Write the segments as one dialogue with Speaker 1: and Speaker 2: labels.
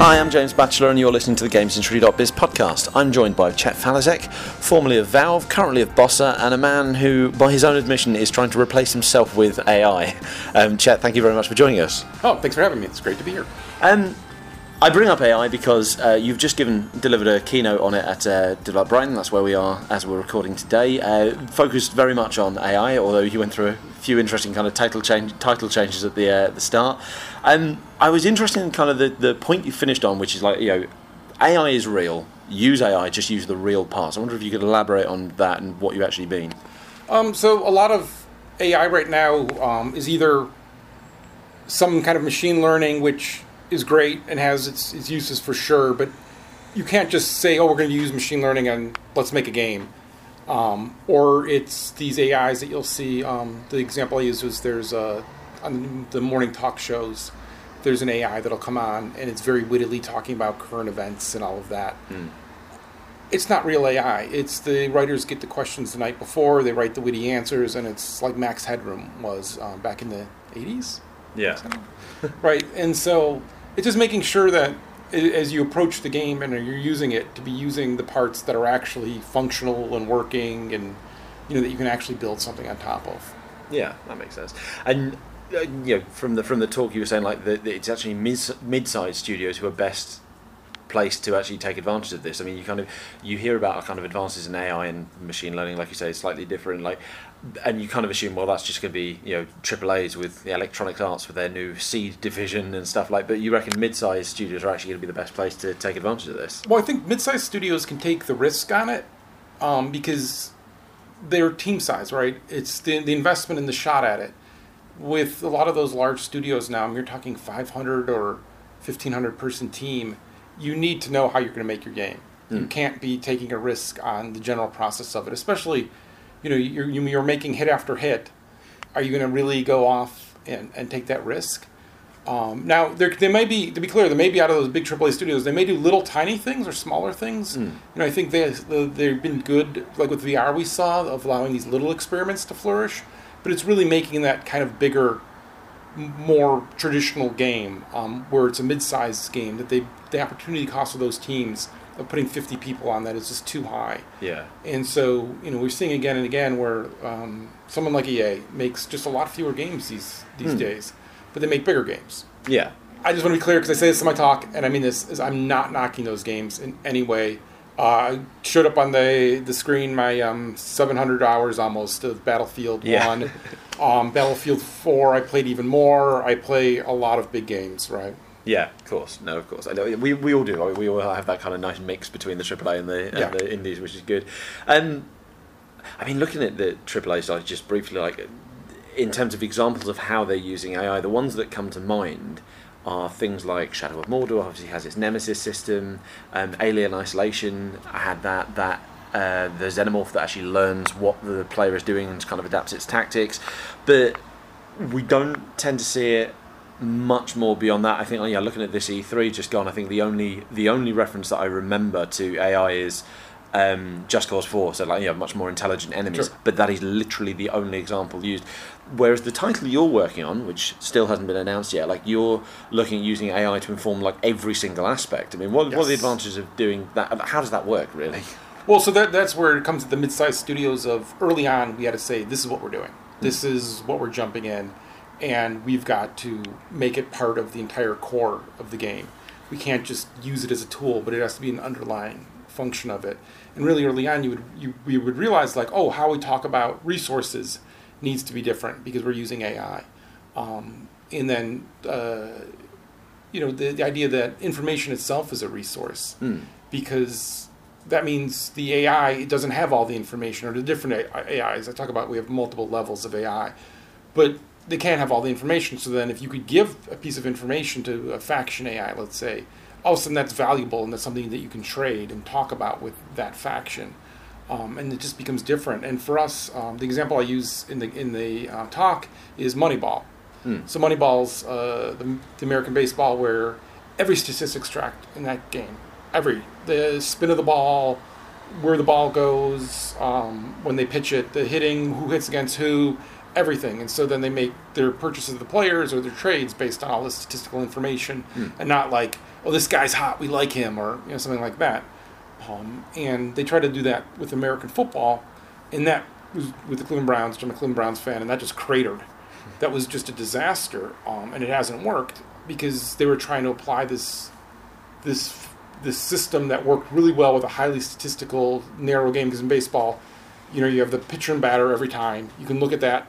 Speaker 1: Hi, I'm James Batchelor, and you're listening to the GamesIndustry.biz podcast. I'm joined by Chet Faliszek, formerly of Valve, currently of Bossa, and a man who, by his own admission, is trying to replace himself with AI. Um, Chet, thank you very much for joining us.
Speaker 2: Oh, thanks for having me. It's great to be here.
Speaker 1: Um, I bring up AI because uh, you've just given delivered a keynote on it at uh, Develop Brighton. That's where we are as we're recording today. Uh, focused very much on AI, although you went through a few interesting kind of title change title changes at the uh, the start. Um, I was interested in kind of the, the point you finished on, which is like you know, AI is real. Use AI, just use the real parts. I wonder if you could elaborate on that and what you actually mean.
Speaker 2: Um, so a lot of AI right now um, is either some kind of machine learning, which is great and has its, its uses for sure, but you can't just say, "Oh, we're going to use machine learning and let's make a game." Um, or it's these AIs that you'll see. Um, the example I use was there's a on the morning talk shows. There's an AI that'll come on and it's very wittily talking about current events and all of that.
Speaker 1: Mm.
Speaker 2: It's not real AI. It's the writers get the questions the night before, they write the witty answers, and it's like Max Headroom was um, back in the 80s.
Speaker 1: Yeah.
Speaker 2: right. And so it's just making sure that as you approach the game and you're using it to be using the parts that are actually functional and working and you know that you can actually build something on top of
Speaker 1: yeah that makes sense and uh, you know from the from the talk you were saying like it's actually mid mid-sized studios who are best place to actually take advantage of this. I mean, you kind of you hear about kind of advances in AI and machine learning, like you say, it's slightly different. Like, and you kind of assume, well, that's just going to be you know triple A's with the Electronic Arts with their new Seed division and stuff like. But you reckon mid-sized studios are actually going to be the best place to take advantage of this?
Speaker 2: Well, I think mid-sized studios can take the risk on it um, because they're team size, right? It's the the investment and the shot at it. With a lot of those large studios now, I mean, you're talking 500 or 1500 person team you need to know how you're going to make your game. Mm. You hmm. can't be taking a risk on the general process of it, especially, you know, you're, you're making hit after hit. Are you going to really go off and, and take that risk? Um, now, there, they may be, to be clear, they may be out of those big AAA studios. They may do little tiny things or smaller things. Mm. You know, I think they, they've been good, like with VR we saw, of allowing these little experiments to flourish. But it's really making that kind of bigger more traditional game um, where it's a mid-sized game that they the opportunity cost of those teams putting 50 people on that is just too high.
Speaker 1: Yeah.
Speaker 2: And so, you know, we're seeing again and again where um, someone like EA makes just a lot fewer games these these hmm. days, but they make bigger games.
Speaker 1: Yeah.
Speaker 2: I just want to be clear because I say this in my talk, and I mean this is I'm not knocking those games in any way. Uh, I showed up on the the screen my um, 700 hours almost of Battlefield yeah. One, um, Battlefield Four. I played even more. I play a lot of big games, right?
Speaker 1: Yeah, of course. No, of course. I know we, we all do. I mean, we all have that kind of nice mix between the AAA and the and yeah. the indies, which is good. And I mean, looking at the AAA side, just briefly, like in terms of examples of how they're using AI, the ones that come to mind are things like Shadow of Mordor. Obviously, has its Nemesis system. Um, Alien Isolation I had that that. Uh, the xenomorph that actually learns what the player is doing and kind of adapts its tactics, but we don't tend to see it much more beyond that. I think, yeah, looking at this E3 just gone, I think the only the only reference that I remember to AI is um, Just Cause 4, so like, you yeah, much more intelligent enemies, sure. but that is literally the only example used. Whereas the title you're working on, which still hasn't been announced yet, like you're looking at using AI to inform like every single aspect. I mean, what, yes. what are the advantages of doing that? How does that work, really?
Speaker 2: Well, so that, that's where it comes to the mid-sized studios of early on, we had to say, this is what we're doing. This mm. is what we're jumping in and we've got to make it part of the entire core of the game. We can't just use it as a tool, but it has to be an underlying function of it. And really early on, you would you, you would realize like, oh, how we talk about resources needs to be different because we're using AI. Um, and then uh, you know the, the idea that information itself is a resource mm. because that means the AI it doesn't have all the information or the different AIs. I talk about we have multiple levels of AI, but they can't have all the information. So then, if you could give a piece of information to a faction AI, let's say, all of a sudden that's valuable and that's something that you can trade and talk about with that faction, um, and it just becomes different. And for us, um, the example I use in the in the uh, talk is Moneyball. Hmm. So Moneyball's uh, the, the American baseball where every statistics tracked in that game, every the spin of the ball, where the ball goes, um, when they pitch it, the hitting, who hits against who everything. And so then they make their purchases of the players or their trades based on all this statistical information,
Speaker 1: Hmm.
Speaker 2: and not like, oh, this guy's hot, we like him, or you know something like that. Um, and they try to do that with American football, and that was with the Cleveland Browns. I'm a Cleveland Browns fan, and that just cratered. That was just a disaster, um, and it hasn't worked because they were trying to apply this this this system that worked really well with a highly statistical narrow game. Because in baseball, you know, you have the pitcher and batter every time. You can look at that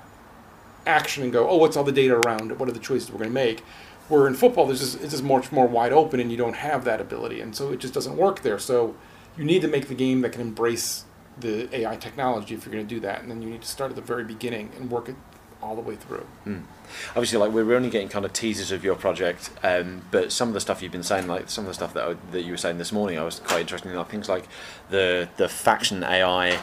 Speaker 2: action and go, oh, what's all the data around it? What are the choices we're going to make? Where in football, there's just, it's just much more wide open, and you don't have that ability, and so it just doesn't work there. So you need to make the game that can embrace the AI technology if you're going to do that, and then you need to start at the very beginning and work it all the way through.
Speaker 1: obviously like we're only getting kind of teasers of your project um, but some of the stuff you've been saying like some of the stuff that, I, that you were saying this morning I was quite interested in like things like the the faction AI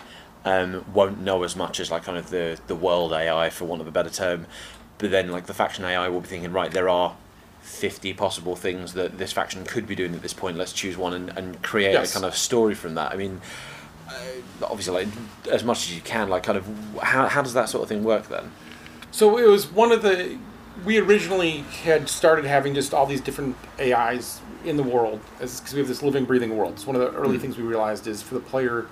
Speaker 1: um, won't know as much as like kind of the the world AI for want of a better term but then like the faction AI will be thinking right there are 50 possible things that this faction could be doing at this point let's choose one and, and create
Speaker 2: Yes.
Speaker 1: a kind of story from that I mean uh, obviously like as much as you can like kind of how, how does that sort of thing work then
Speaker 2: So it was one of the. We originally had started having just all these different AIs in the world, because we have this living, breathing world. It's one of the early things we realized is for the player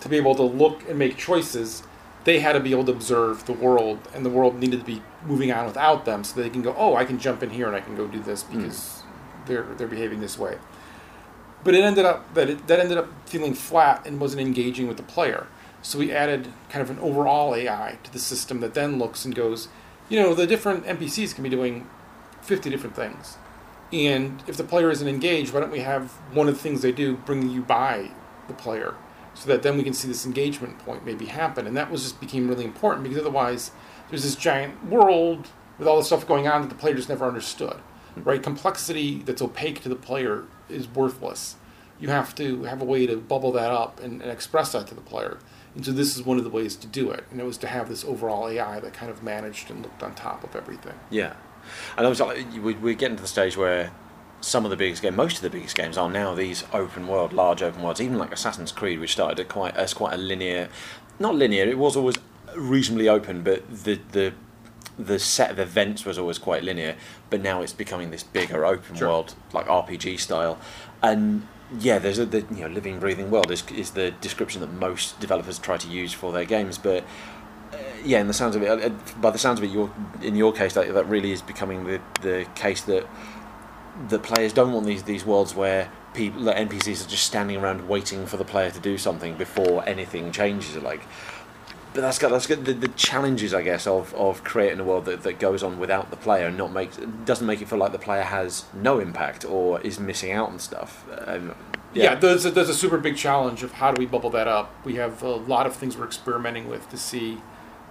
Speaker 2: to be able to look and make choices, they had to be able to observe the world, and the world needed to be moving on without them, so they can go, oh, I can jump in here and I can go do this hmm. because they're they're behaving this way. But it ended up that it, that ended up feeling flat and wasn't engaging with the player. So we added kind of an overall AI to the system that then looks and goes, you know, the different NPCs can be doing 50 different things. And if the player isn't engaged, why don't we have one of the things they do bring you by the player so that then we can see this engagement point maybe happen. And that was just became really important because otherwise there's this giant world with all the stuff going on that the player just never understood. Right? Complexity that's opaque to the player is worthless. You have to have a way to bubble that up and, and express that to the player. And so this is one of the ways to do it. And it was to have this overall AI that kind of managed and looked on top of everything.
Speaker 1: Yeah, and I was we're getting to the stage where some of the biggest games, most of the biggest games, are now these open world, large open worlds. Even like Assassin's Creed, which started at quite as quite a linear, not linear. It was always reasonably open, but the the the set of events was always quite linear. But now it's becoming this bigger open
Speaker 2: Sure.
Speaker 1: world, like RPG style, and. Yeah, there's a the you know living, breathing world is is the description that most developers try to use for their games, but yeah, in the sounds of it, uh, by the sounds of it, your in your case, that that really is becoming the the case that the players don't want these these worlds where people, NPCs are just standing around waiting for the player to do something before anything changes. Like, but that's got that's got the, the challenges, I guess, of, of creating a world that, that goes on without the player and not makes doesn't make it feel like the player has no impact or is missing out on stuff. Um,
Speaker 2: Yeah, there's, a, there's a super big challenge of how do we bubble that up. We have a lot of things we're experimenting with to see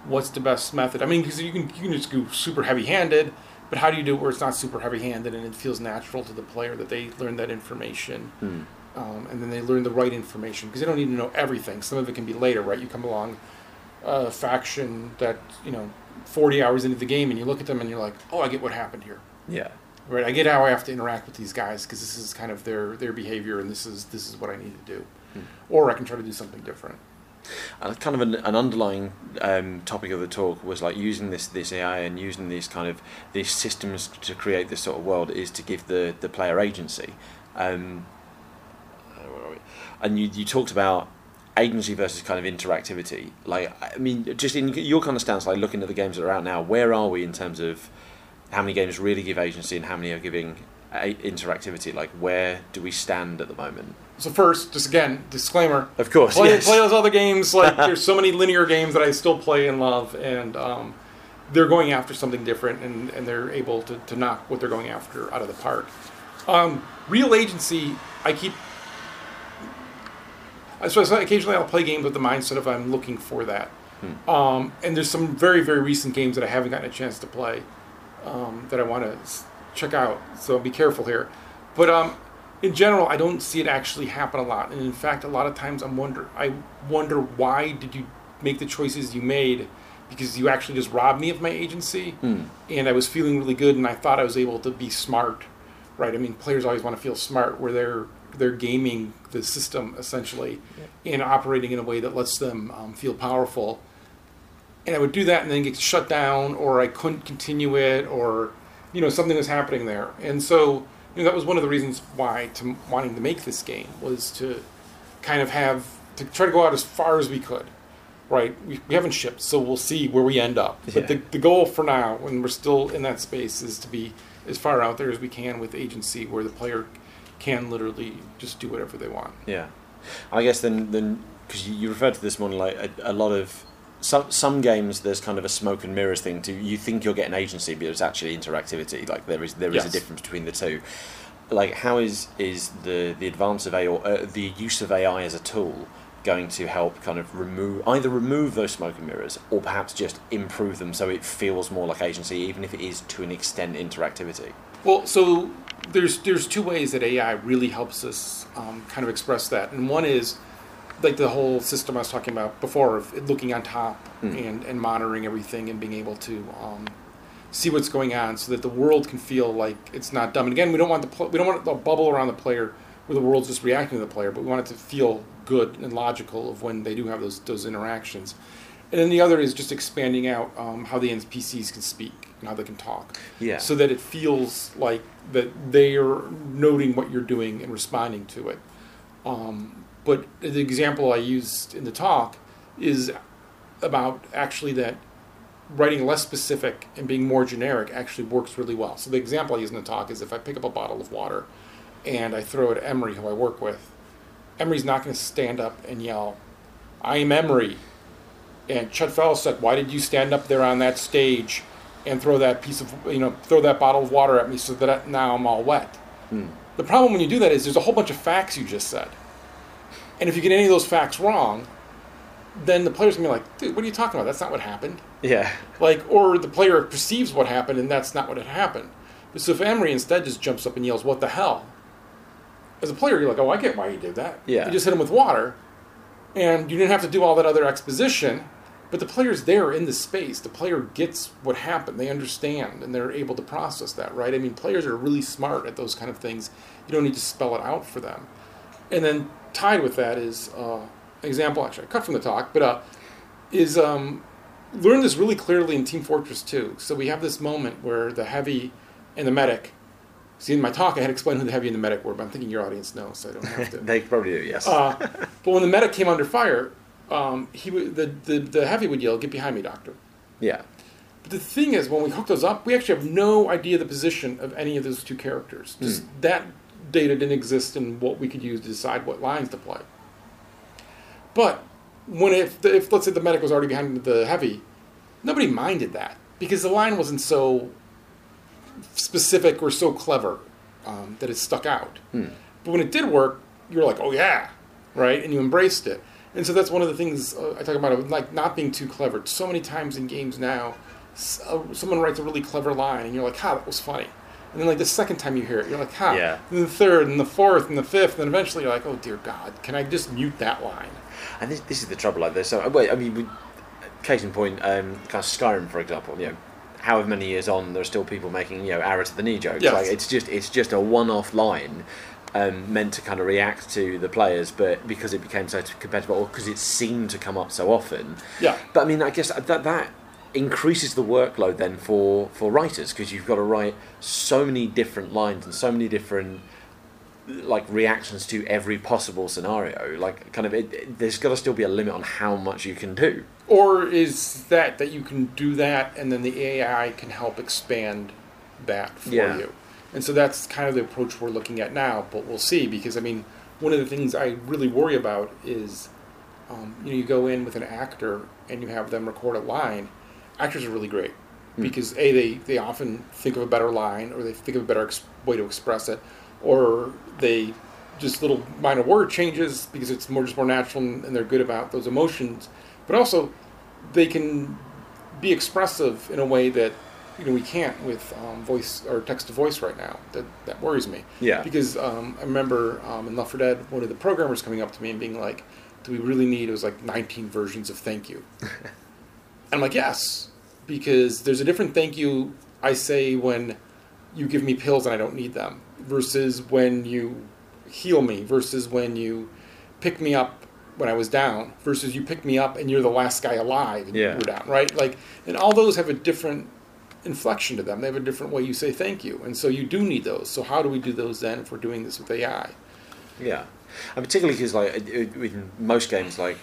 Speaker 2: what's the best method. I mean, because you can you can just go super heavy-handed, but how do you do it where it's not super heavy-handed and it feels natural to the player that they learn that information,
Speaker 1: Hmm.
Speaker 2: um, and then they learn the right information because they don't need to know everything. Some of it can be later, right? You come along a faction that you know 40 hours into the game and you look at them and you're like, oh, I get what happened here
Speaker 1: yeah.
Speaker 2: right i get how i have to interact with these guys because this is kind of their their behavior and this is this is what i need to do or i can try to do something different
Speaker 1: And kind of an, an underlying um, topic of the talk was like using this this AI and using these kind of these systems to create this sort of world is to give the, the player agency. Um, where are we? and you, you talked about agency versus kind of interactivity. Like I mean, just in your kind of stance, like looking at the games that are out now, where are we in terms of how many games really give agency and how many are giving interactivity? Like where do we stand at the moment?
Speaker 2: so first just again disclaimer
Speaker 1: Of course,
Speaker 2: play,
Speaker 1: yes.
Speaker 2: play those other games like there's so many linear games that i still play and love and um, they're going after something different and, and they're able to, to knock what they're going after out of the park um, real agency i keep so so occasionally i'll play games with the mindset of i'm looking for that um, and there's some very very recent games that i haven't gotten a chance to play um, that i want to check out so be careful here. But um, in general i don't see it actually happen a lot. And in fact a lot of times i'm wonder i wonder why did you make the choices you made because you actually just robbed me of my agency and i was feeling really good and i thought i was able to be smart right? I mean players always want to feel smart where they're they're gaming the system essentially and operating in a way that lets them um, feel powerful. And I would do that and then get shut down, or I couldn't continue it, or you know something was happening there, and so you know that was one of the reasons why to wanting to make this game was to kind of have to try to go out as far as we could. Right, we, we haven't shipped, so we'll see where we end up. But
Speaker 1: Yeah.
Speaker 2: the, the goal for now, when we're still in that space, is to be as far out there as we can with agency, where the player can literally just do whatever they want.
Speaker 1: Yeah, I guess then then because you, you referred to this morning like a, a lot of some some games there's kind of a smoke and mirrors thing to you think you're getting agency but it's actually interactivity like there is there is
Speaker 2: Yes.
Speaker 1: a difference between the two. Like how is is the the advance of AI or uh, the use of AI as a tool going to help kind of remove either remove those smoke and mirrors or perhaps just improve them so it feels more like agency even if it is to an extent interactivity.
Speaker 2: Well, so there's there's two ways that AI really helps us um, kind of express that, and one is like the whole system I was talking about before of looking on top and and monitoring everything and being able to um, see what's going on, so that the world can feel like it's not dumb. And again, we don't want the pl- we don't want the bubble around the player where the world's just reacting to the player, but we want it to feel good and logical of when they do have those those interactions. And then the other is just expanding out um, how the NPCs can speak and how they can talk
Speaker 1: Yeah.
Speaker 2: so that it feels like that they are noting what you're doing and responding to it. Um, but the example I used in the talk is about actually that writing less specific and being more generic actually works really well. So the example I use in the talk is if I pick up a bottle of water and I throw it at Emery, who I work with, Emery's not going to stand up and yell, "I am Emery." And Chet Faliszek said, "Why did you stand up there on that stage and throw that piece of you know throw that bottle of water at me so that now I'm all wet?" Hmm. The problem when you do that is there's a whole bunch of facts you just said, and if you get any of those facts wrong, then the player's gonna be like, "Dude, what are you talking about? That's not what happened."
Speaker 1: Yeah.
Speaker 2: Like, or the player perceives what happened and that's not what had happened. But so if Emery instead just jumps up and yells, "What the hell?" As a player, you're like, "Oh, I get why you did that.
Speaker 1: Yeah.
Speaker 2: You just hit him with water, and you didn't have to do all that other exposition." But the player's there in the space. The player gets what happened. They understand and they're able to process that, right? I mean, players are really smart at those kind of things. You don't need to spell it out for them. And then tied with that is uh, an example. Actually, I cut from the talk, but uh, is um, learn this really clearly in Team Fortress 2. So we have this moment where the heavy and the medic. See, in my talk, I had explained who the heavy and the medic were, but I'm thinking your audience knows, so I don't have to.
Speaker 1: They probably do, yes.
Speaker 2: Uh, but when the medic came under fire, um, he would, the, the the heavy would yell, "Get behind me, doctor!"
Speaker 1: yeah.
Speaker 2: But the thing is, when we hook those up, we actually have no idea the position of any of those two characters. Just that data didn't exist and what we could use to decide what lines to play. But when if, the, if let's say the medic was already behind the heavy, nobody minded that because the line wasn't so specific or so clever um, that it stuck out. But when it did work, you were like, "Oh yeah," right, and you embraced it. And so that's one of the things uh, I talk about, like not being too clever. So many times in games now, s- uh, someone writes a really clever line, and you're like, "Ha, that was funny." And then like the second time you hear it, you're like, "Ha."
Speaker 1: Yeah.
Speaker 2: And the third, and the fourth, and the fifth, and then eventually you're like, "Oh dear God, can I just mute that line?"
Speaker 1: And this, this is the trouble. Like there's so wait. I mean, we, case in point, um, kind of Skyrim, for example. You know, however many years on, there are still people making you know arrow to the knee jokes.
Speaker 2: Yes.
Speaker 1: Like it's just it's just a one-off line. Um, meant to kind of react to the players, but because it became so competitive, or because it seemed to come up so often,
Speaker 2: Yeah.
Speaker 1: But I mean, I guess that that increases the workload then for for writers because you've got to write so many different lines and so many different like reactions to every possible scenario. Like, kind of, it, it- there's got to still be a limit on how much you can do.
Speaker 2: Or is that that you can do that and then the AI can help expand that for
Speaker 1: Yeah.
Speaker 2: you? And so that's kind of the approach we're looking at now, but we'll see because I mean, one of the things I really worry about is um, you know, you go in with an actor and you have them record a line. Actors are really great because a they they often think of a better line or they think of a better ex- way to express it, or they just little minor word changes because it's more just more natural and, and they're good about those emotions. But also, they can be expressive in a way that you know we can't with um, voice or text to voice right now. That that worries me.
Speaker 1: Yeah.
Speaker 2: Because um, I remember um, in Left 4 Dead, one of the programmers coming up to me and being like, "Do we really need?" It was like 19 versions of "Thank you." I'm like, "Yes," because there's a different thank you I say when you give me pills and I don't need them versus when you heal me versus when you pick me up when I was down versus you pick me up and you're the last guy alive and
Speaker 1: Yeah.
Speaker 2: you were down, right? Like, and all those have a different inflection to them. They have a different way you say thank you, and so you do need those. So how do we do those then if we're doing this with AI?
Speaker 1: Yeah, and particularly because like in most games, like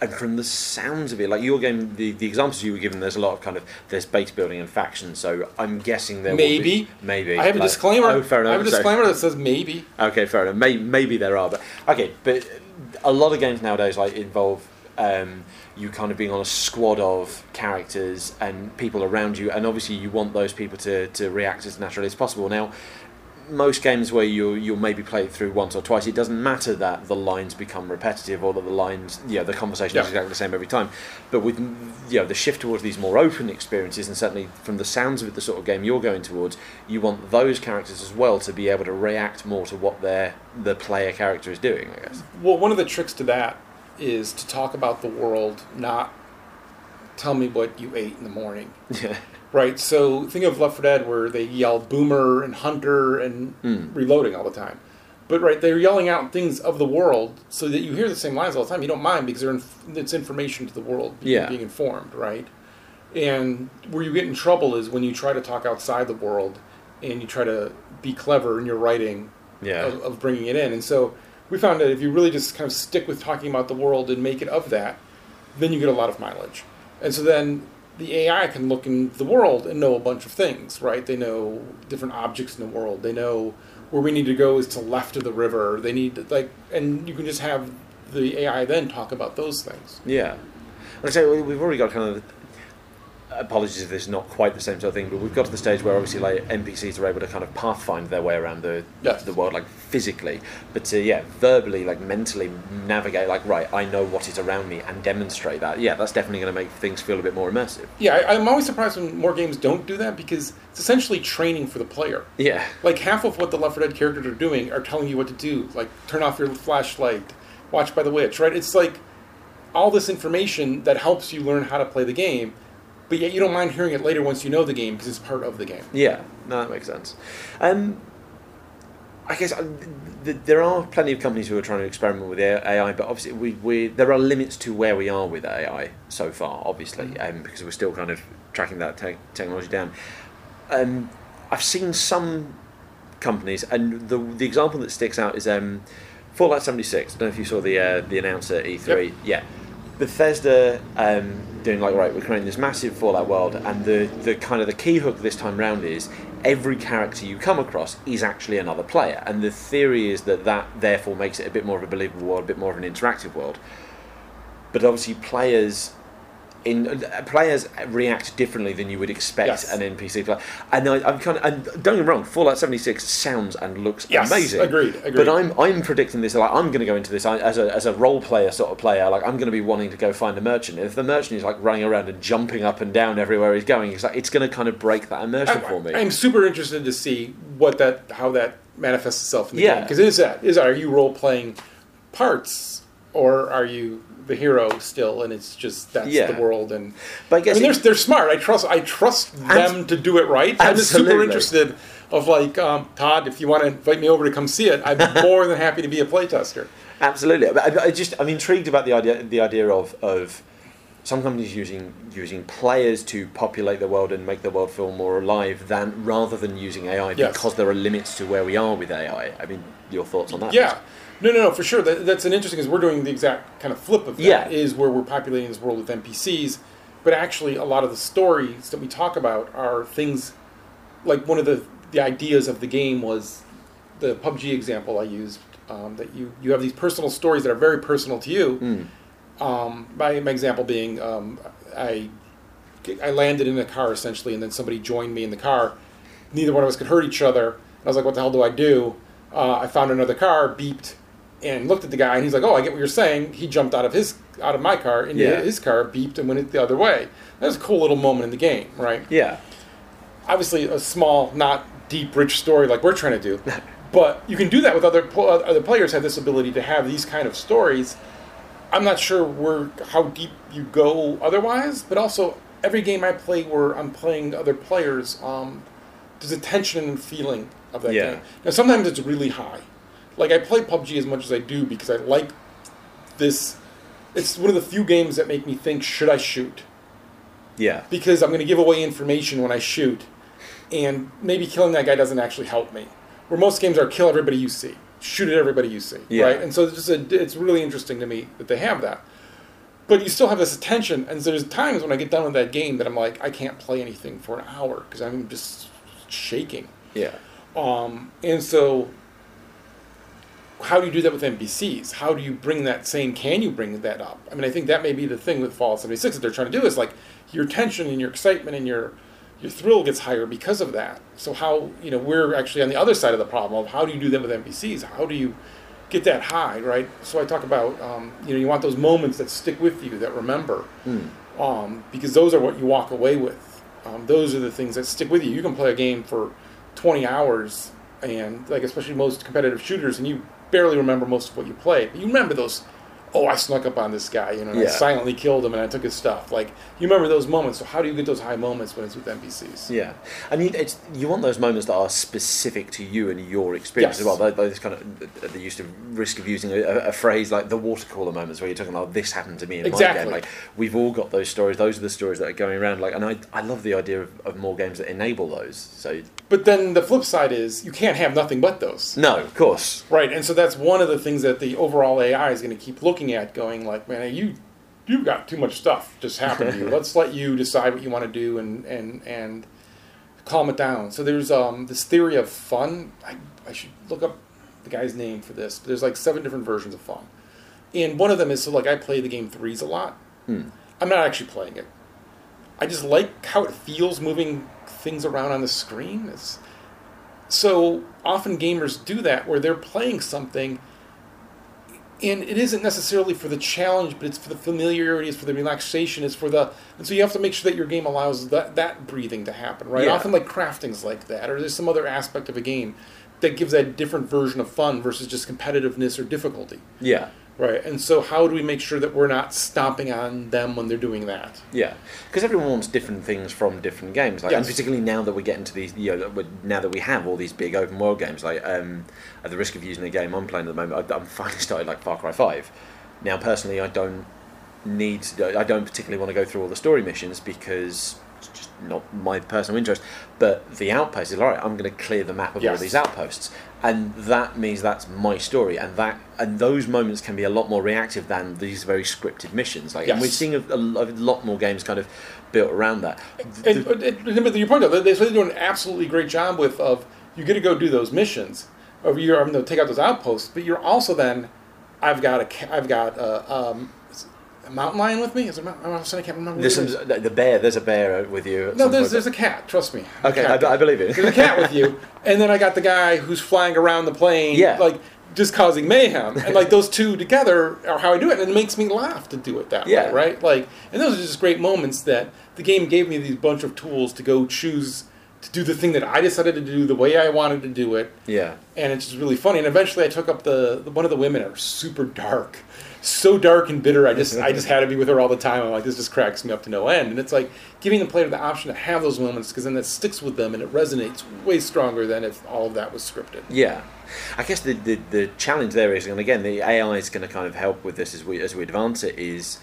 Speaker 1: and from the sounds of it, like your game, the, the examples you were given, there's a lot of kind of there's base building and factions. So I'm guessing there will
Speaker 2: Maybe.
Speaker 1: be, maybe
Speaker 2: I have a
Speaker 1: like-
Speaker 2: disclaimer.
Speaker 1: Oh, fair enough.
Speaker 2: I have a
Speaker 1: So-
Speaker 2: disclaimer that says maybe.
Speaker 1: Okay, fair enough. Maybe, maybe there are, but okay. But a lot of games nowadays like involve um, you kind of being on a squad of characters and people around you, and obviously you want those people to, to react as naturally as possible. Now, most games where you you'll maybe play it through once or twice, it doesn't matter that the lines become repetitive or that the lines, know, the conversation is exactly the same every time. But with you know the shift towards these more open experiences, and certainly from the sounds of it, the sort of game you're going towards, you want those characters as well to be able to react more to what their the player character is doing. I guess.
Speaker 2: Well, one of the tricks to that is to talk about the world, not tell me what you ate in the morning.
Speaker 1: Yeah.
Speaker 2: Right. So think of Left 4 Dead where they yell boomer and hunter and
Speaker 1: Mm.
Speaker 2: reloading all the time. But right, they're yelling out things of the world so that you hear the same lines all the time. You don't mind because they're inf- it's information to the world being,
Speaker 1: Yeah.
Speaker 2: being informed, right? And where you get in trouble is when you try to talk outside the world and you try to be clever in your writing
Speaker 1: Yeah.
Speaker 2: of, of bringing it in. And so we found that if you really just kind of stick with talking about the world and make it of that, then you get a lot of mileage. And so then the AI can look in the world and know a bunch of things, right? They know different objects in the world. They know where we need to go is to left of the river. They need like, and you can just have the AI then talk about those things.
Speaker 1: Yeah. Like I say, we- we've already got kind of. Apologies if this is not quite the same sort of thing, but we've got to the stage where obviously like NPCs are able to kind of pathfind their way around the
Speaker 2: Yes.
Speaker 1: the world, like physically, but to yeah, verbally, like mentally navigate, like right, I know what is around me and demonstrate that. Yeah, that's definitely going to make things feel a bit more immersive.
Speaker 2: Yeah, I, I'm always surprised when more games don't do that because it's essentially training for the player.
Speaker 1: Yeah,
Speaker 2: like half of what the Left 4 Dead characters are doing are telling you what to do. Like turn off your flashlight, watch by the witch, right? It's like all this information that helps you learn how to play the game, but yet you don't mind hearing it later once you know the game because it's part of the game.
Speaker 1: Yeah, no, that makes sense. Um, I guess uh, th- there are plenty of companies who are trying to experiment with AI, but obviously we, we there are limits to where we are with AI so far. Obviously, um, because we're still kind of tracking that te- technology down. Um, I've seen some companies, and the the example that sticks out is um, Fallout seventy six. I don't know if you saw the uh, the announcer E three.
Speaker 2: Yep.
Speaker 1: Yeah, Bethesda um, doing like right, we're creating this massive Fallout world, and the the kind of the key hook this time round is every character you come across is actually another player, and the theory is that that therefore makes it a bit more of a believable world, a bit more of an interactive world. But obviously, players. In, uh, players react differently than you would expect
Speaker 2: Yes.
Speaker 1: an NPC player, and I, I'm kind of and don't get me wrong, Fallout 76 sounds and looks
Speaker 2: Yes,
Speaker 1: amazing.
Speaker 2: agreed, agreed.
Speaker 1: But I'm I'm predicting this like I'm going to go into this I- as a as a role player sort of player. Like I'm going to be wanting to go find a merchant. If the merchant is like running around and jumping up and down everywhere he's going, it's like it's going to kind of break that immersion for me.
Speaker 2: I, am super interested to see what that how that manifests itself in the
Speaker 1: Yeah.
Speaker 2: game because is that is are you role playing parts or are you the hero still and it's just that's
Speaker 1: Yeah.
Speaker 2: the world and
Speaker 1: But I
Speaker 2: I
Speaker 1: guess
Speaker 2: mean,
Speaker 1: it-
Speaker 2: they're, they're smart. I trust. I trust them to do it right. I'm just super interested. Of like um, Todd, if you want to invite me over to come see it, I'm more than happy to be a playtester.
Speaker 1: Absolutely, I, I just I'm intrigued about the idea the idea of of some companies using using players to populate the world and make the world feel more alive than rather than using AI
Speaker 2: Yes.
Speaker 1: because there are limits to where we are with AI. I mean, your thoughts on that?
Speaker 2: Yeah. No, no, no, for sure. That, that's an interesting because we're doing the exact kind of flip of that.
Speaker 1: Yeah.
Speaker 2: Is where we're populating this world with NPCs, but actually a lot of the stories that we talk about are things like one of the the ideas of the game was the PUBG example I used. Um, that you you have these personal stories that are very personal to you.
Speaker 1: Mm.
Speaker 2: Um, my, my example being, um, I I landed in a car essentially, and then somebody joined me in the car. Neither one of us could hurt each other. And I was like, "What the hell do I do?" Uh, I found another car, beeped, and looked at the guy, and he's like, "Oh, I get what you're saying." He jumped out of his out of my car into
Speaker 1: Yeah.
Speaker 2: his car, beeped, and went the other way. That was a cool little moment in the game, right?
Speaker 1: Yeah.
Speaker 2: obviously a small, not deep, rich story like we're trying to do. but you can do that with other other players have this ability to have these kind of stories. I'm not sure where how deep you go otherwise, but also every game I play where I'm playing other players, um, there's a tension and feeling of that
Speaker 1: Yeah.
Speaker 2: game. Now sometimes it's really high. Like I play PUBG as much as I do because I like this it's one of the few games that make me think, should I shoot?
Speaker 1: Yeah.
Speaker 2: Because I'm going to give away information when I shoot, and maybe killing that guy doesn't actually help me. Where most games are kill everybody you see, shoot at everybody you see,
Speaker 1: Yeah.
Speaker 2: right? And so it's just a, it's really interesting to me that they have that. But you still have this attention, and so there's times when I get done with that game that I'm like, I can't play anything for an hour because I'm just shaking.
Speaker 1: Yeah.
Speaker 2: Um, and so, how do you do that with NPCs? How do you bring that same? Can you bring that up? I mean, I think that may be the thing with Fallout 76 that they're trying to do is like your tension and your excitement and your your thrill gets higher because of that. So how you know we're actually on the other side of the problem of how do you do that with NPCs? How do you get that high, right? So I talk about um, you know you want those moments that stick with you that remember, um, because those are what you walk away with. Um, those are the things that stick with you. You can play a game for 20 hours and like especially most competitive shooters and you barely remember most of what you play but you remember those oh i snuck up on this guy you know and i silently killed him and i took his stuff like you remember those moments so how do you get those high moments when it's with npcs
Speaker 1: Yeah, and you, it's, you want those moments that are specific to you and your experience
Speaker 2: Yes.
Speaker 1: as well. Those, those kind of uh, the used to risk of using a, a phrase like the water cooler moments, where you're talking about this happened to me in my game. Like we've all got those stories. Those are the stories that are going around. Like, and I, I love the idea of, of more games that enable those. So
Speaker 2: but then the flip side is you can't have nothing but those
Speaker 1: no, of course,
Speaker 2: right and so that's one of the things that the overall ai is going to keep looking at going like man you you've got too much stuff just happen to you. Let's let you decide what you want to do and and and calm it down. So there's um this theory of fun. I, I should look up the guy's name for this but there's like seven different versions of fun. And one of them is so like i play the game threes a lot.
Speaker 1: Hmm.
Speaker 2: i'm not actually playing it. I just like how it feels moving things around on the screen. It's so often gamers do that where they're playing something and it isn't necessarily for the challenge, but it's for the familiarity, it's for the relaxation, it's for the and so you have to make sure that your game allows that that breathing to happen, right?
Speaker 1: Yeah.
Speaker 2: Often like crafting's like that, or there's some other aspect of a game that gives that different version of fun versus just competitiveness or difficulty.
Speaker 1: yeah.
Speaker 2: Right. And so how do we make sure that we're not stomping on them when they're doing that?
Speaker 1: Yeah, because everyone wants different things from different games, like, and particularly now that we're getting to these, you know, now that we have all these big open world games. Like, um, at the risk of using a game I'm playing at the moment, I, I'm finally started like Far Cry Five. Now, personally, I don't need, I don't particularly want to go through all the story missions because not my personal interest. But the outpost is all right. I'm going to clear the map of all these outposts, and that means that's my story, and that and those moments can be a lot more reactive than these very scripted missions. Like, and we're seeing a, a lot more games kind of built around that.
Speaker 2: And, it- but your point though, they they do an absolutely great job with of you get to go do those missions, or you're gonna take out those outposts, but you're also then I've got a I've got a, um, a mountain lion with me. Is it a mountain? lion? I can't remember.
Speaker 1: There's some the bear. There's a bear with you.
Speaker 2: No, there's there's a cat. Trust me.
Speaker 1: Okay, I, I believe it.
Speaker 2: There's a cat with you, and then I got the guy who's flying around the plane,
Speaker 1: Yeah.
Speaker 2: like just causing mayhem, and like those two together are how I do it, and it makes me laugh to do it that
Speaker 1: Yeah.
Speaker 2: way, right? Like, and those are just great moments that the game gave me these bunch of tools to go choose to do the thing that I decided to do the way I wanted to do it,
Speaker 1: yeah,
Speaker 2: and it's just really funny. And eventually, I took up the, the one of the women are super dark, so dark and bitter. I just I just had to be with her all the time. I'm like, this just cracks me up to no end. And it's like giving the player the option to have those moments because then that sticks with them and it resonates way stronger than if all of that was scripted.
Speaker 1: yeah. I guess the, the the challenge there is, and again, the AI is going to kind of help with this as we as we advance it. Is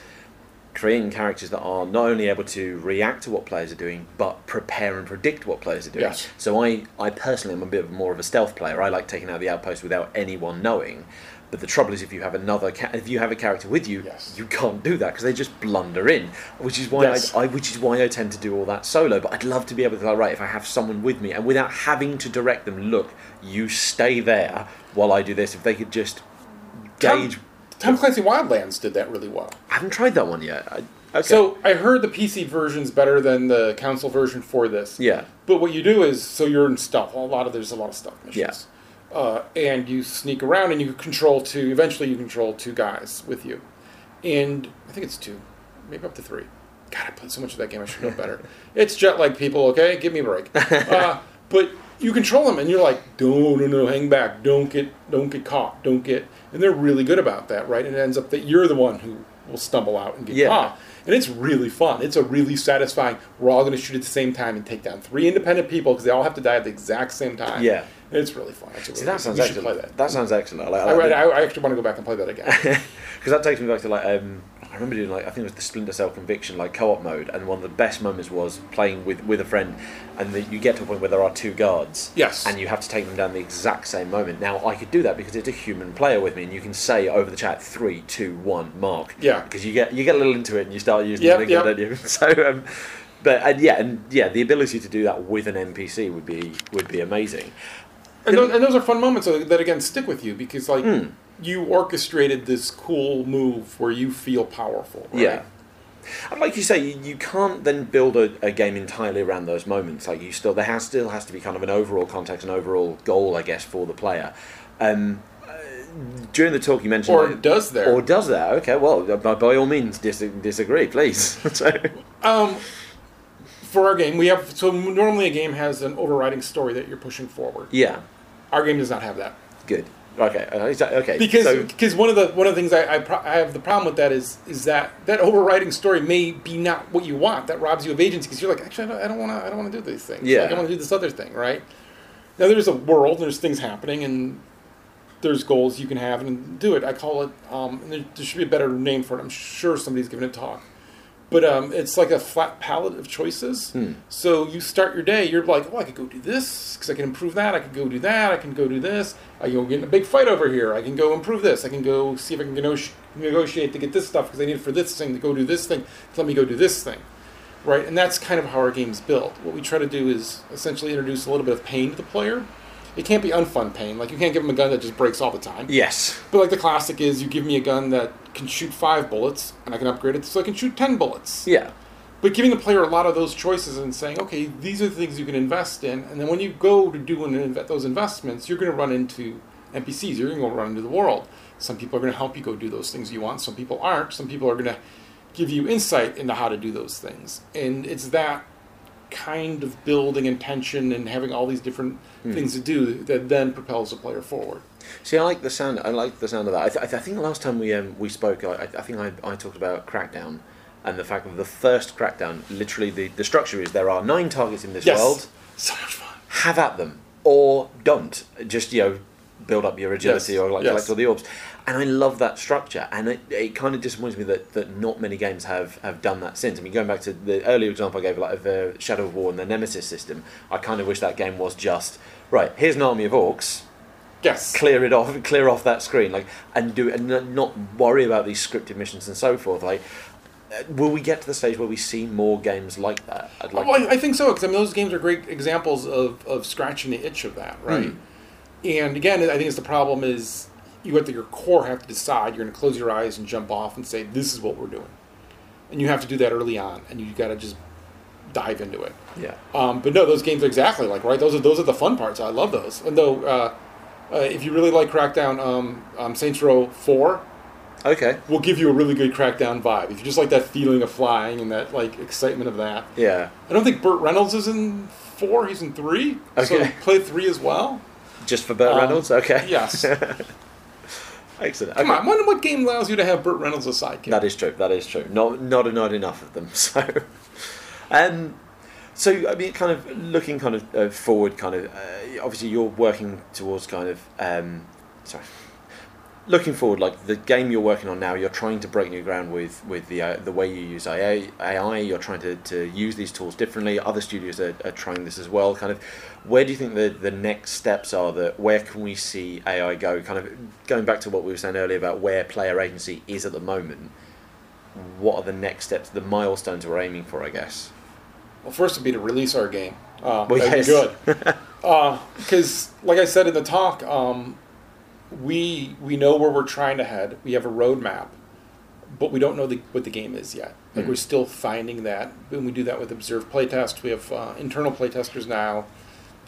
Speaker 1: creating characters that are not only able to react to what players are doing, but prepare and predict what players are doing.
Speaker 2: Yes.
Speaker 1: So I, I personally am a bit more of a stealth player. I like taking out the outpost without anyone knowing. But the trouble is, if you have another, ca- if you have a character with you,
Speaker 2: Yes.
Speaker 1: you can't do that because they just blunder in. Which is why
Speaker 2: Yes.
Speaker 1: I, I, which is why I tend to do all that solo. But I'd love to be able to, like, right, if I have someone with me, and without having to direct them, look, you stay there while I do this. If they could just gauge.
Speaker 2: Tom, Tom Clancy Wildlands did that really well.
Speaker 1: I haven't tried that one yet. I, okay.
Speaker 2: So I heard the PC version's better than the console version for this.
Speaker 1: yeah,
Speaker 2: But what you do is, so you're in stealth. A lot of there's a lot of stealth missions. Uh, and you sneak around, and you control two. Eventually, you control two guys with you, and I think it's two, maybe up to three. God, I played so much of that game. I should know better. it's jet lag, people. Okay, give me a break. Uh, but you control them, and you're like, no, no, no, hang back. Don't get, don't get caught. Don't get. And they're really good about that, right? And it ends up that you're the one who will stumble out and get
Speaker 1: Yeah.
Speaker 2: caught. And it's really fun. It's a really satisfying. We're all going to shoot at the same time and take down three independent people because they all have to die at the exact same time.
Speaker 1: Yeah.
Speaker 2: It's really fun. It's really
Speaker 1: See, that sounds
Speaker 2: you
Speaker 1: excellent.
Speaker 2: play that.
Speaker 1: sounds excellent. I, like,
Speaker 2: I, I, I actually want to go back and play that again.
Speaker 1: because that takes me back to like um, I remember doing like I think it was the Splinter Cell Conviction like co-op mode, and one of the best moments was playing with with a friend, and the, you get to a point where there are two guards.
Speaker 2: Yes.
Speaker 1: And you have to take them down the exact same moment. Now I could do that because it's a human player with me, and you can say over the chat three, two, one, mark.
Speaker 2: Yeah.
Speaker 1: Because you get you get a little into it, and you start using
Speaker 2: Yep,
Speaker 1: the lingo,
Speaker 2: yep.
Speaker 1: don't you? So. Um, but and yeah, and yeah, the ability to do that with an NPC would be would be amazing.
Speaker 2: And those, and those are fun moments that, again stick with you because like
Speaker 1: Hmm.
Speaker 2: you orchestrated this cool move where you feel powerful. Right?
Speaker 1: Yeah. And like you say, you, you can't then build a, a game entirely around those moments. Like you still, there has still has to be kind of an overall context, an overall goal, I guess, for the player. Um, uh, during the talk, you mentioned,
Speaker 2: Or does there?
Speaker 1: or does that? Okay, well, by, by all means, dis- disagree, please. so,
Speaker 2: Um, for our game, we have so normally a game has an overriding story that you're pushing forward.
Speaker 1: yeah,
Speaker 2: Our game does not have that
Speaker 1: good. Okay, uh, okay.
Speaker 2: because
Speaker 1: so,
Speaker 2: because one of the one of the things I I, pro- I have the problem with that is is that that overriding story may be not what you want. That robs you of agency because you're like actually I don't want to I don't want to do these things.
Speaker 1: Yeah.
Speaker 2: like, I want to do this other thing. Right now, there's a world, there's things happening, and there's goals you can have and do it. I call it. Um, and there, there should be a better name for it. I'm sure somebody's given a talk. But um, it's like a flat palette of choices.
Speaker 1: Hmm.
Speaker 2: So you start your day, you're like, oh, I could go do this because I can improve that. I could go do that. I can go do this. I can go get in a big fight over here. I can go improve this. I can go see if I can negoti- negotiate to get this stuff because I need it for this thing to go do this thing. Let me go do this thing. Right? And that's kind of how our game's built. What we try to do is essentially introduce a little bit of pain to the player. It can't be unfun pain. Like you can't give them a gun that just breaks all the time.
Speaker 1: yes,
Speaker 2: But like the classic is you give me a gun that can shoot five bullets and I can upgrade it so I can shoot ten bullets.
Speaker 1: yeah,
Speaker 2: But giving the player a lot of those choices and saying, okay, these are the things you can invest in, and then when you go to do an those investments, you're going to run into NPCs. You're going to run into the world. Some people are going to help you go do those things you want. Some people aren't. Some people are going to give you insight into how to do those things, and it's that kind of building intention and having all these different things to do that then propels the player forward.
Speaker 1: See, I like the sound. I like the sound of that. I, th- I think last time we um, we spoke, I, I think I, I talked about Crackdown and the fact that the first Crackdown, literally the, the structure is there are nine targets in this
Speaker 2: Yes,
Speaker 1: world.
Speaker 2: so much fun.
Speaker 1: Have at them or don't. Just you know, build up your agility
Speaker 2: Yes,
Speaker 1: or like
Speaker 2: yes.
Speaker 1: collect all the orbs. And I love that structure. And it, it kind of disappoints me that, that not many games have, have done that since. I mean, going back to the earlier example I gave, like of uh, Shadow of War and the Nemesis system, I kind of wish that game was just right. Here's an army of orcs
Speaker 2: Yes.
Speaker 1: clear it off, clear off that screen, like, and do and not worry about these scripted missions and so forth. Like, uh, will we get to the stage where we see more games like that? I'd like,
Speaker 2: well, I, I think so because I mean those games are great examples of, of scratching the itch of that, right?
Speaker 1: Hmm.
Speaker 2: And again, I think it's the problem is you at your core have to decide you're going to close your eyes and jump off and say this is what we're doing, and you have to do that early on, and you got to just dive into it.
Speaker 1: yeah,
Speaker 2: Um, but no, those games are exactly like right. Those are those are the fun parts. I love those. And though, uh, uh, if you really like Crackdown, um, um, Saints Row Four
Speaker 1: okay,
Speaker 2: will give you a really good Crackdown vibe. If you just like that feeling of flying and that like excitement of that.
Speaker 1: yeah,
Speaker 2: I don't think Burt Reynolds is in four. He's in three. So
Speaker 1: Okay.
Speaker 2: play three as well.
Speaker 1: just for Burt
Speaker 2: Um,
Speaker 1: Reynolds. Okay,
Speaker 2: Yes.
Speaker 1: excellent.
Speaker 2: Come
Speaker 1: Okay.
Speaker 2: on. What, what game allows you to have Burt Reynolds as sidekick?
Speaker 1: That is true. That is true. Not not not enough of them. So, um, so I mean, kind of looking kind of uh, forward, kind of uh, obviously you're working towards kind of um, sorry. Looking forward, like the game you're working on now, you're trying to break new ground with with the uh, the way you use AI. AI you're trying to, to use these tools differently. Other studios are, are trying this as well. Kind of, where do you think the, the next steps are? That where can we see AI go? Kind of going back to what we were saying earlier about where player agency is at the moment what are the next steps, the milestones we're aiming for, I guess.
Speaker 2: Well, first would be to release our game. Uh,
Speaker 1: Well,
Speaker 2: that'd
Speaker 1: yes.
Speaker 2: be good. Because, like I said in the talk, um, we we know where we're trying to head. We have a roadmap, but we don't know the, what the game is yet. Like
Speaker 1: Hmm.
Speaker 2: we're still finding that. And we do that with observed playtest, we have uh, internal playtesters now.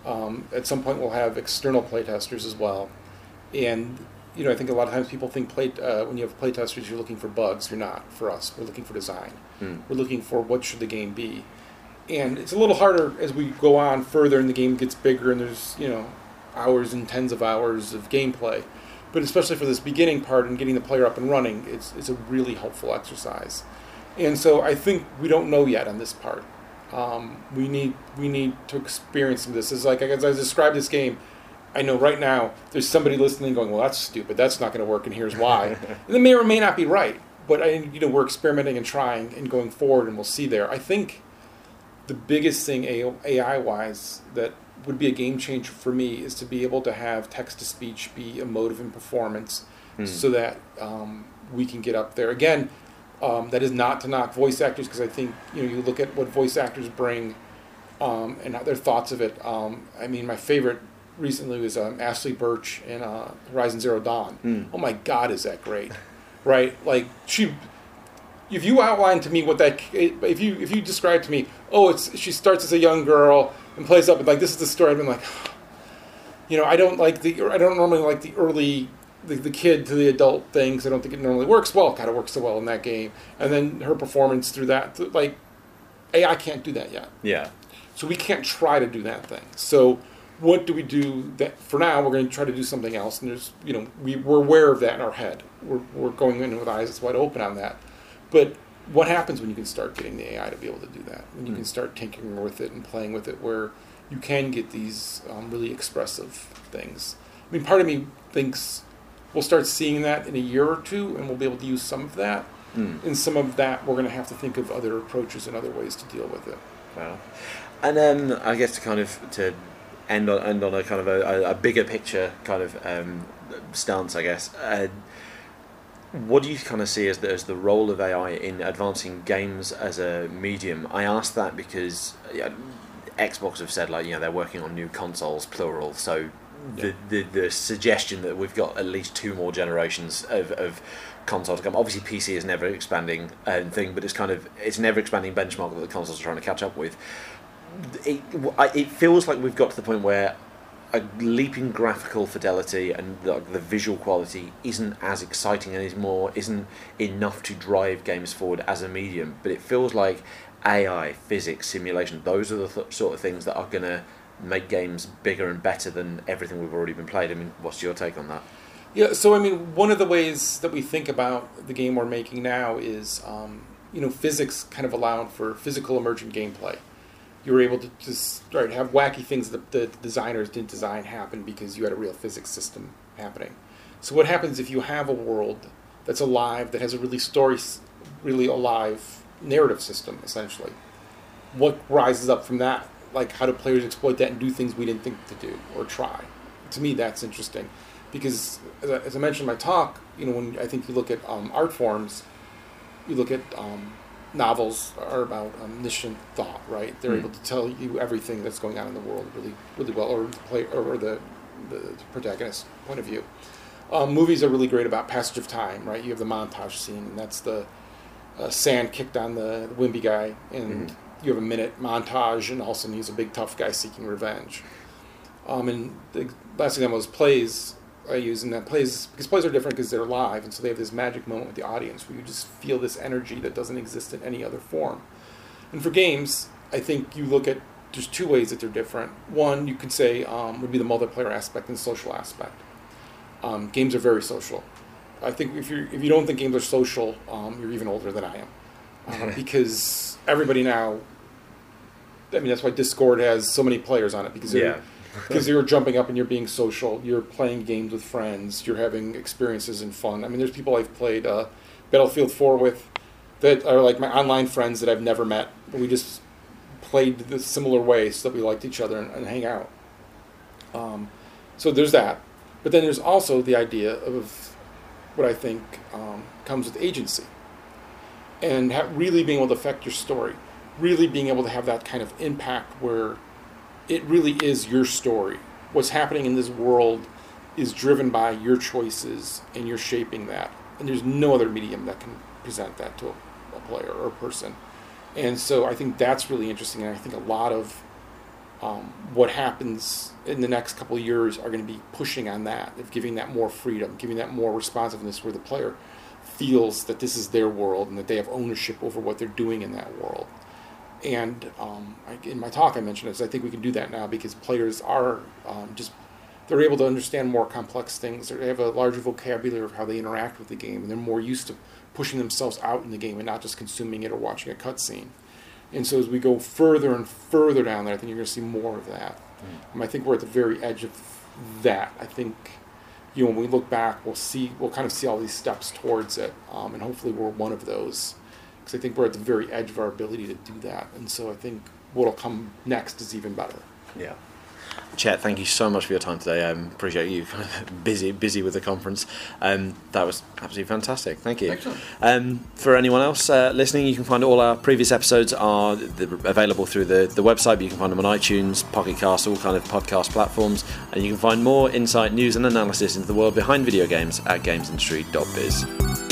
Speaker 2: Um, at some point, we'll have external playtesters as well. And you know, I think a lot of times people think play uh, when you have playtesters, you're looking for bugs. You're not. For us, we're looking for design.
Speaker 1: Hmm.
Speaker 2: We're looking for what should the game be and it's a little harder as we go on further and the game gets bigger and there's you know hours and tens of hours of gameplay. But especially for this beginning part and getting the player up and running it's, it's a really helpful exercise. And so i think we don't know yet on this part. Um, we need we need to experience some of this. It's like as i describe this game i know right now there's somebody listening going well that's stupid. That's not going to work and here's why. And they may or may not be right but I, you know, we're experimenting and trying and going forward, and we'll see there. I think the biggest thing AI wise that would be a game changer for me is to be able to have text to speech be emotive in performance, mm. so that um, we can get up there again. Um, that is not to knock voice actors because I think you know you look at what voice actors bring um, and their thoughts of it. Um, I mean, my favorite recently was um, Ashly Burch in uh, Horizon Zero Dawn. Mm. Oh my God, is that great! right, like she. If you outline to me what that, if you if you describe to me, oh, it's she starts as a young girl and plays up, And like this is the story. I've been like, you know, I don't like the, I don't normally like the early the, the kid to the adult things. I don't think it normally works well. It kind of works so well in that game. And then her performance through that, like, AI can't do that yet.
Speaker 1: Yeah.
Speaker 2: So we can't try to do that thing. So what do we do that for now we're going to try to do something else and there's you know we, we're aware of that in our head we're, we're going in with eyes wide open on that but what happens when you can start getting the ai to be able to do that when you mm. can start tinkering with it and playing with it where you can get these um, really expressive things i mean part of me thinks we'll start seeing that in a year or two and we'll be able to use some of that mm. and some of that we're going to have to think of other approaches and other ways to deal with it
Speaker 1: wow and then um, I guess to kind of to end on end on a kind of a, a bigger picture kind of um, stance, I guess. Uh, what do you kind of see as the, as the role of AI in advancing games as a medium? I ask that because yeah, Xbox have said like you know they're working on new consoles, plural. So the, the the suggestion that we've got at least two more generations of, of console to come. Obviously, PC is never expanding um, thing, but it's kind of it's never expanding benchmark that the consoles are trying to catch up with it, it feels like we've got to the point where a leaping graphical fidelity and the, the, visual quality isn't as exciting anymore, isn't enough to drive games forward as a medium. But it feels like AI, physics, simulation, those are the th- sort of things that are going to make games bigger and better than everything we've already been played. I mean, what's your take on that?
Speaker 2: Yeah, so I mean, one of the ways that we think about the game we're making now is, um, you know, physics kind of allowed for physical emergent gameplay you were able to just right, have wacky things that the designers didn't design happen because you had a real physics system happening. So what happens if you have a world that's alive, that has a really story, really alive narrative system, essentially? What rises up from that? Like how do players exploit that and do things we didn't think to do or try? To me, that's interesting because as I, as I mentioned in my talk, you know, when I think you look at um, art forms, you look at um, novels are about omniscient thought, right? They're mm. able to tell you everything that's going on in the world really, really well, or the play, or the, the protagonist's point of view. Um, movies are really great about passage of time, right? You have the montage scene, and that's the uh, sand kicked on the, wimpy guy, and mm-hmm. you have a minute montage, and all of a sudden he's a big tough guy seeking revenge. Um, and the last example is plays I use in that plays because plays are different because they're live, and so they have this magic moment with the audience where you just feel this energy that doesn't exist in any other form. And for games, I think you look at there's two ways that they're different. One, you could say um, would be the multiplayer aspect and the social aspect. Um, games are very social. I think if you if you don't think games are social, um, you're even older than I am, uh, because everybody now. I mean, that's why Discord has so many players on it because yeah because you're jumping up and you're being social. You're playing games with friends. You're having experiences and fun. I mean, there's people I've played uh, Battlefield 4 with that are like my online friends that I've never met. We just played the similar ways so that we liked each other and, and hang out. Um, so there's that. But then there's also the idea of what I think um, comes with agency and ha- really being able to affect your story, really being able to have that kind of impact where it really is your story. What's happening in this world is driven by your choices and you're shaping that. And there's no other medium that can present that to a, a player or a person. And so I think that's really interesting. And I think a lot of um, what happens in the next couple of years are going to be pushing on that, of giving that more freedom, giving that more responsiveness where the player feels that this is their world and that they have ownership over what they're doing in that world. And um, I, in my talk, I mentioned this. I think we can do that now because players are um, just they're able to understand more complex things. They have a larger vocabulary of how they interact with the game, and they're more used to pushing themselves out in the game and not just consuming it or watching a cutscene. And so as we go further and further down there, I think you're going to see more of that. Mm. Um, I think we're at the very edge of that. I think you know, when we look back, we'll see, we'll kind of see all these steps towards it, um, and hopefully we're one of those, because I think we're at the very edge of our ability to do that, and so I think what'll come next is even better.
Speaker 1: Yeah. Chet, thank you so much for your time today. I um, appreciate you busy busy with the conference. Um, that was absolutely fantastic. Thank you.
Speaker 2: Excellent.
Speaker 1: Um, for anyone else uh, listening, you can find all our previous episodes are the, available through the, the website, but you can find them on iTunes, Pocket Cast, all kind of podcast platforms, and you can find more insight, news, and analysis into the world behind video games at gamesindustry.biz.